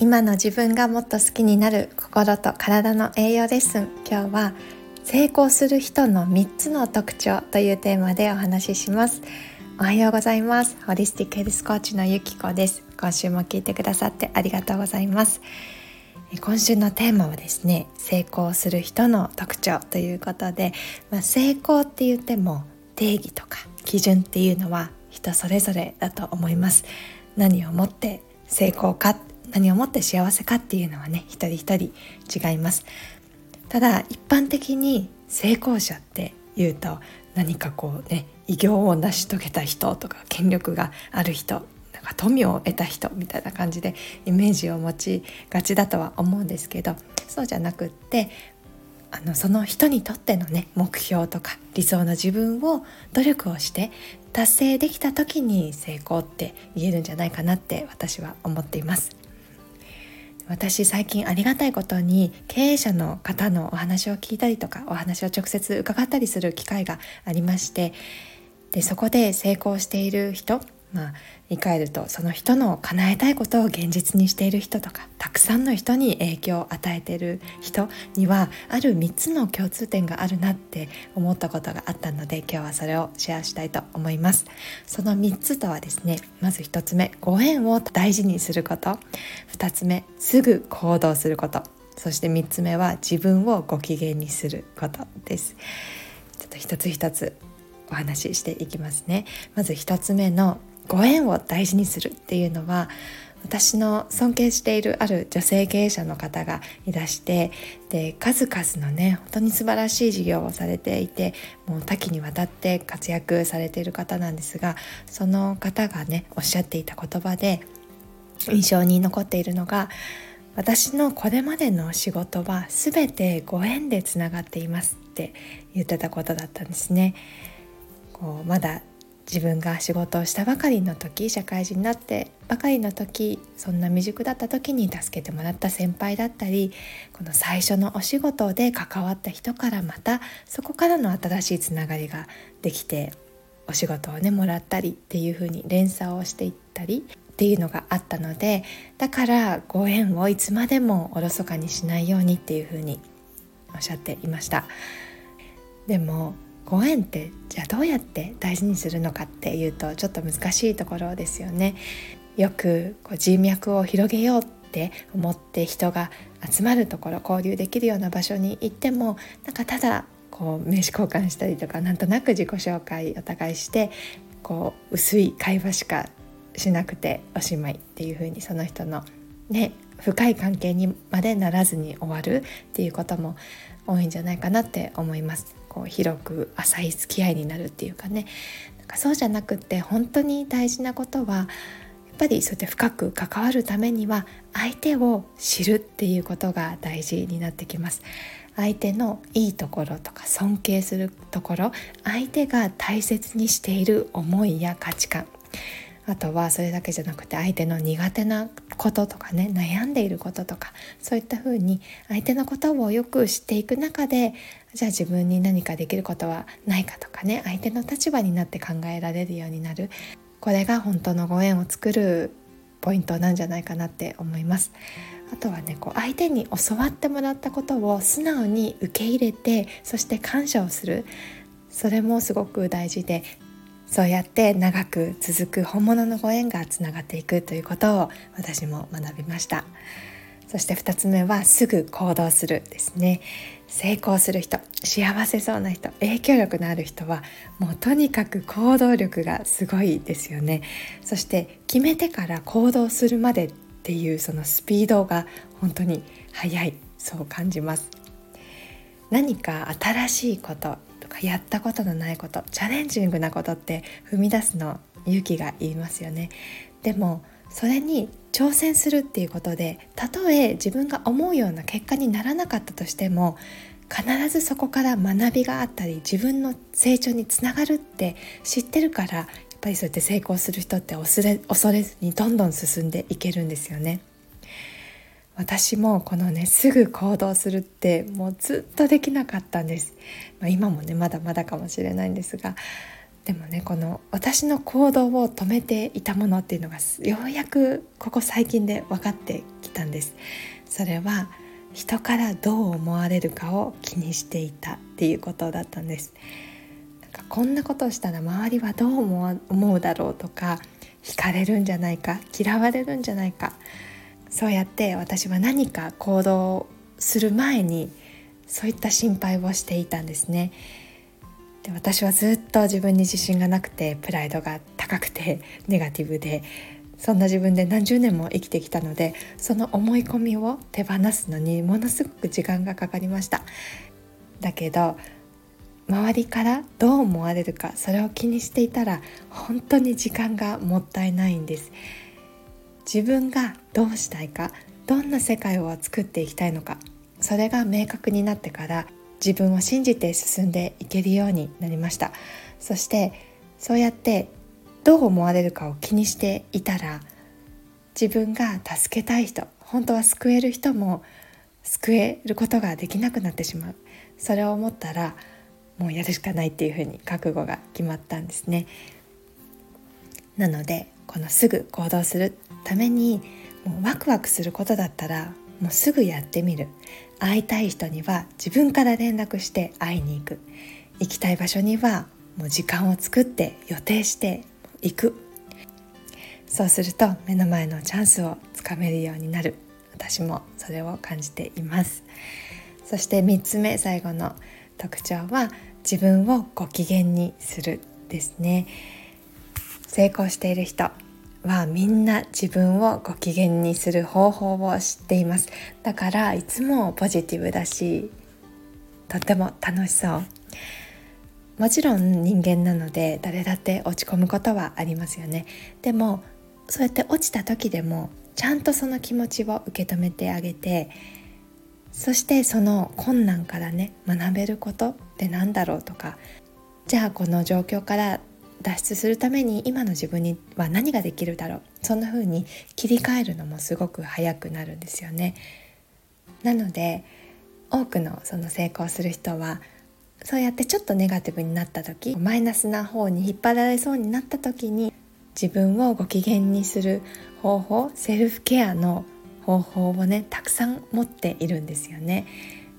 今の自分がもっと好きになる心と体の栄養レッスン。今日は成功する人の3つの特徴というテーマでお話しします。おはようございます。ホリスティックヘルスコーチのゆきこです。今週も聞いてくださってありがとうございます。今週のテーマはですね成功する人の特徴ということで、まあ、成功って言っても定義とか基準っていうのは人それぞれだと思います。何をもって成功か何をもって幸せかっていうのはね一人一人違いますただ一般的に成功者っていうと何かこうね偉業を成し遂げた人とか権力がある人なんか富を得た人みたいな感じでイメージを持ちがちだとは思うんですけどそうじゃなくってあのその人にとってのね目標とか理想の自分を努力をして達成できた時に成功って言えるんじゃないかなって私は思っています。私最近ありがたいことに経営者の方のお話を聞いたりとかお話を直接伺ったりする機会がありましてでそこで成功している人まあ、言い換えるとその人の叶えたいことを現実にしている人とかたくさんの人に影響を与えている人にはある3つの共通点があるなって思ったことがあったので今日はそれをシェアしたいと思います。その3つとはですねまず1つ目ご縁を大事にすること。2つ目すぐ行動すること。そして3つ目は自分をご機嫌にすることです。ちょっと一つ一つお話ししていきますね。まず1つ目のご縁を大事にするっていうのは私の尊敬しているある女性経営者の方がいらしてで数々のね本当に素晴らしい事業をされていてもう多岐にわたって活躍されている方なんですがその方がねおっしゃっていた言葉で印象に残っているのが私のこれまでの仕事は全てご縁でつながっていますって言ってたことだったんですね。こうまだ自分が仕事をしたばかりの時社会人になってばかりの時そんな未熟だった時に助けてもらった先輩だったりこの最初のお仕事で関わった人からまたそこからの新しいつながりができてお仕事をねもらったりっていう風に連鎖をしていったりっていうのがあったのでだからご縁をいつまでもおろそかにしないようにっていう風におっしゃっていました。でもご縁ってじゃあどうやって大事にするのかっていうとちょっと難しいところですよね。よくこう人脈を広げようって思って人が集まるところ交流できるような場所に行ってもなんかただこう名刺交換したりとかなんとなく自己紹介お互いしてこう薄い会話しかしなくておしまいっていう風にその人のね深い関係にまでならずに終わるっていうことも多いんじゃないかなって思います。こう広く浅い付き合いになるっていうかねなんかそうじゃなくって本当に大事なことはやっぱりそうやって深く関わるためには相手を知るっていうことが大事になってきます。相手のいいところとか尊敬するところ相手が大切にしている思いや価値観あとはそれだけじゃなくて相手の苦手なこととかね悩んでいることとかそういったふうに相手のことをよく知っていく中でじゃあ自分に何かできることはないかとかね相手の立場になって考えられるようになるこれが本当のご縁を作るポイントなんじゃないかなって思います。あとはねこう相手に教わってもらったことを素直に受け入れてそして感謝をするそれもすごく大事でそうやって長く続く本物のご縁がつながっていくということを私も学びました。そして2つ目はすぐ行動するですね。成功する人幸せそうな人影響力のある人はもうとにかく行動力がすごいですよね。そして決めてから行動するまでっていうそのスピードが本当に速い。そう感じます。何か新しいことやったことのないことチャレンジングなことって踏み出すの勇気がいりますよねでもそれに挑戦するっていうことでたとえ自分が思うような結果にならなかったとしても必ずそこから学びがあったり自分の成長につながるって知ってるからやっぱりそうやって成功する人って恐れ恐れずにどんどん進んでいけるんですよね。私もこのねすぐ行動するってもうずっとできなかったんです、まあ、今もねまだまだかもしれないんですが。でもねこの私の行動を止めていたものっていうのがようやくここ最近で分かってきたんです。それは人からどう思われるかを気にしていたっていうことだったんです。なんかこんなことをしたら周りはどう思うだろうとか惹かれるんじゃないか嫌われるんじゃないか。そうやって私は何か行動する前にそういった心配をしていたんですね。で私はずっと自分に自信がなくてプライドが高くて ネガティブでそんな自分で何十年も生きてきたのでその思い込みを手放すのにものすごく時間がかかりました。だけど周りからどう思われるかそれを気にしていたら本当に時間がもったいないんです。自分がどうしたいかどんな世界を作っていきたいのかそれが明確になってから自分を信じて進んでいけるようになりました。そしてそうやってどう思われるかを気にしていたら自分が助けたい人本当は救える人も救えることができなくなってしまう。それを思ったらもうやるしかないっていうふうに覚悟が決まったんですね。なのでこのすぐ行動するためにもうワクワクすることだったらもうすぐやってみる。会いたい人には自分から連絡して会いに行く。行きたい場所にはもう時間を作って予定して行く。そうすると目の前のチャンスをつかめるようになる。私もそれを感じています。そして3つ目最後の特徴は自分をご機嫌にするですね。成功している人。はみんな自分をご機嫌にする方法を知っています。だからいつもポジティブだしとっても楽しそう。もちろん人間なので誰だって落ち込むことはありますよね。でもそうやって落ちた時でもちゃんとその気持ちを受け止めてあげてそしてその困難からね学べることって何だろうとか。じゃあこの状況から脱出するために今の自分には何ができるだろうそんな風に切り替えるのもすごく早くなるんですよね。なので多くのその成功する人はそうやってちょっとネガティブになった時マイナスな方に引っ張られそうになった時に自分をご機嫌にする方法セルフケアの方法をねたくさん持っているんですよね。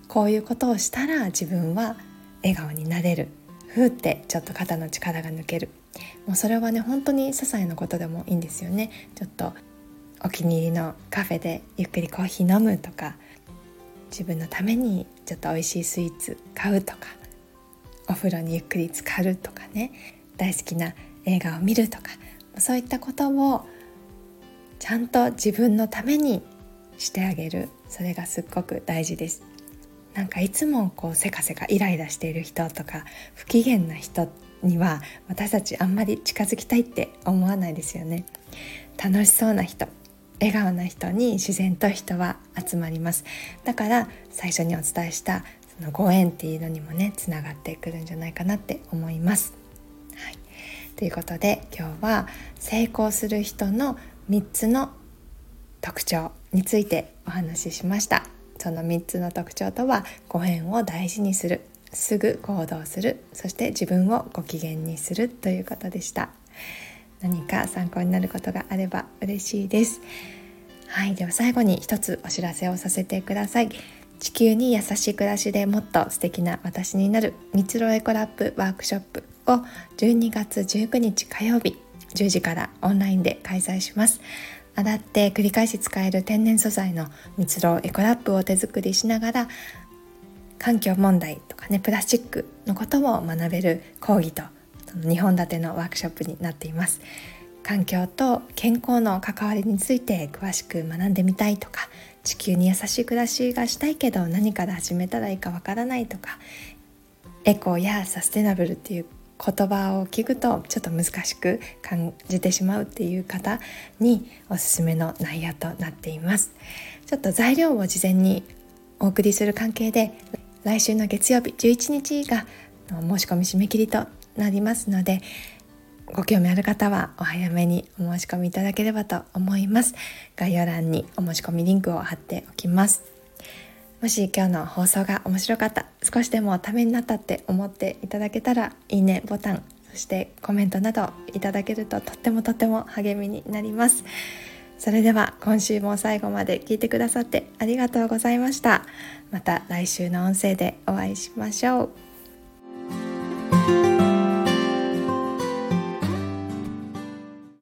こういうことをしたら自分は笑顔になれるふーってちょっと肩の力が抜ける。もうそれはね本当に些細なことでもいいんですよね。ちょっとお気に入りのカフェでゆっくりコーヒー飲むとか。自分のためにちょっと美味しいスイーツ買うとか。お風呂にゆっくり浸かるとかね。大好きな映画を見るとか。そういったことをちゃんと自分のためにしてあげる。それがすっごく大事です。なんかいつもこうせかせかイライラしている人とか不機嫌な人には私たちあんまり近づきたいって思わないですよね。楽しそうな人笑顔な人に自然と人は集まります。だから最初にお伝えしたそのご縁っていうのにもねつながってくるんじゃないかなって思います、はい、ということで今日は成功する人の3つの特徴についてお話ししました。その3つの特徴とはご縁を大事にするすぐ行動するそして自分をご機嫌にするということでした。何か参考になることがあれば嬉しいです。はいでは最後に一つお知らせをさせてください。地球に優しい暮らしでもっと素敵な私になる蜜ろエコラップワークショップを12月19日火曜日10時からオンラインで開催します。洗って繰り返し使える天然素材の蜜ろエコラップを手作りしながら環境問題とかねプラスチックのことを学べる講義とその2本立てのワークショップになっています環境と健康の関わりについて詳しく学んでみたいとか地球に優しい暮らしがしたいけど何から始めたらいいかわからないとかエコやサステナブルっていう言葉を聞くとちょっと難しく感じてしまうっていう方におすすめの内容となっています。ちょっと材料を事前にお送りする関係で来週の月曜日11日が申し込み締め切りとなりますのでご興味ある方はお早めにお申し込みいただければと思います。概要欄にお申し込みリンクを貼っておきます。もし今日の放送が面白かった少しでもためになったって思っていただけたらいいねボタンそしてコメントなどいただけるととってもとっても励みになります。それでは今週も最後まで聞いてくださってありがとうございました。また来週の音声でお会いしましょう。